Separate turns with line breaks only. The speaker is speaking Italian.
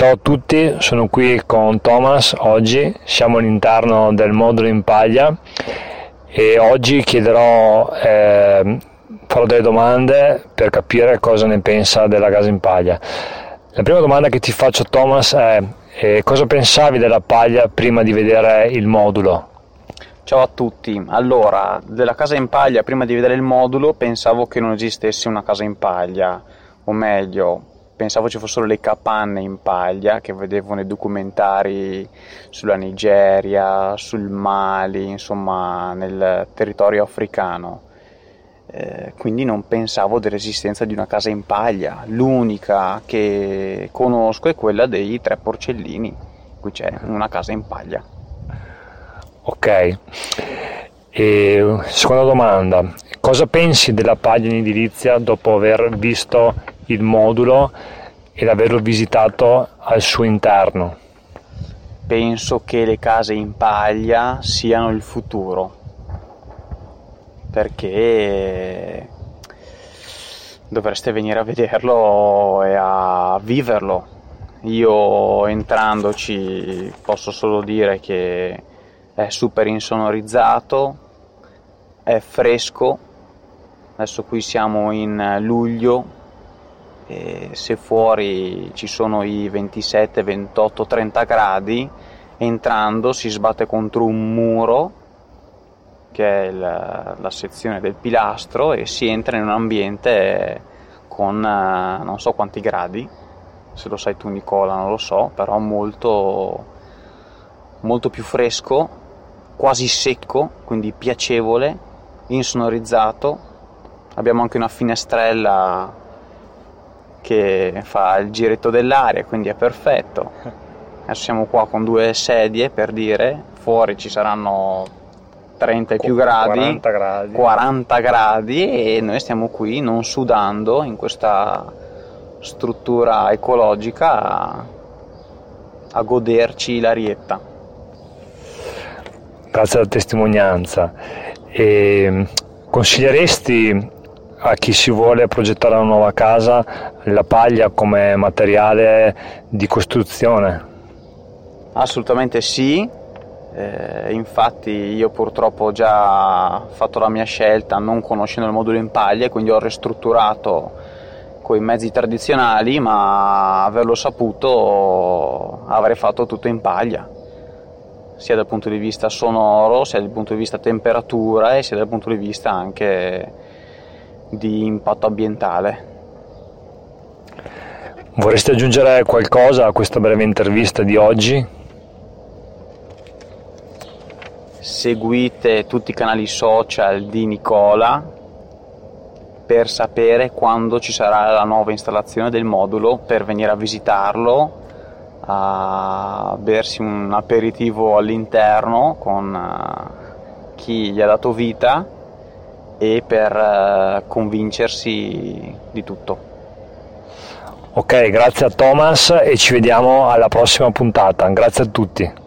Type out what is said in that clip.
Ciao a tutti, sono qui con Thomas oggi, siamo all'interno del modulo in paglia e oggi chiederò, eh, farò delle domande per capire cosa ne pensa della casa in paglia. La prima domanda che ti faccio Thomas è eh, cosa pensavi della paglia prima di vedere il modulo?
Ciao a tutti, allora della casa in paglia prima di vedere il modulo pensavo che non esistesse una casa in paglia, o meglio pensavo ci fossero le capanne in paglia che vedevo nei documentari sulla Nigeria, sul Mali, insomma nel territorio africano. Eh, quindi non pensavo dell'esistenza di una casa in paglia. L'unica che conosco è quella dei tre porcellini. Qui c'è una casa in paglia.
Ok. E seconda domanda, cosa pensi della paglia in edilizia dopo aver visto il modulo ed averlo visitato al suo interno.
Penso che le case in paglia siano il futuro perché dovreste venire a vederlo e a viverlo. Io entrandoci posso solo dire che è super insonorizzato, è fresco. Adesso qui siamo in luglio, e se fuori ci sono i 27, 28, 30 gradi, entrando si sbatte contro un muro che è la, la sezione del pilastro e si entra in un ambiente con eh, non so quanti gradi, se lo sai tu Nicola non lo so, però molto, molto più fresco, quasi secco, quindi piacevole, insonorizzato. Abbiamo anche una finestrella che fa il giretto dell'aria, quindi è perfetto. Adesso siamo qua con due sedie per dire, fuori ci saranno 30 e più gradi
40, gradi,
40 gradi e noi stiamo qui non sudando in questa struttura ecologica a, a goderci l'arietta.
Grazie alla testimonianza. E consiglieresti a chi si vuole progettare una nuova casa la paglia come materiale di costruzione?
Assolutamente sì, eh, infatti io purtroppo ho già fatto la mia scelta non conoscendo il modulo in paglia quindi ho ristrutturato con i mezzi tradizionali ma averlo saputo avrei fatto tutto in paglia sia dal punto di vista sonoro sia dal punto di vista temperatura e sia dal punto di vista anche di impatto ambientale.
Vorresti aggiungere qualcosa a questa breve intervista di oggi?
Seguite tutti i canali social di Nicola per sapere quando ci sarà la nuova installazione del modulo, per venire a visitarlo, a bersi un aperitivo all'interno con eh, chi gli ha dato vita e per uh, convincersi di tutto.
Ok, grazie a Thomas e ci vediamo alla prossima puntata. Grazie a tutti.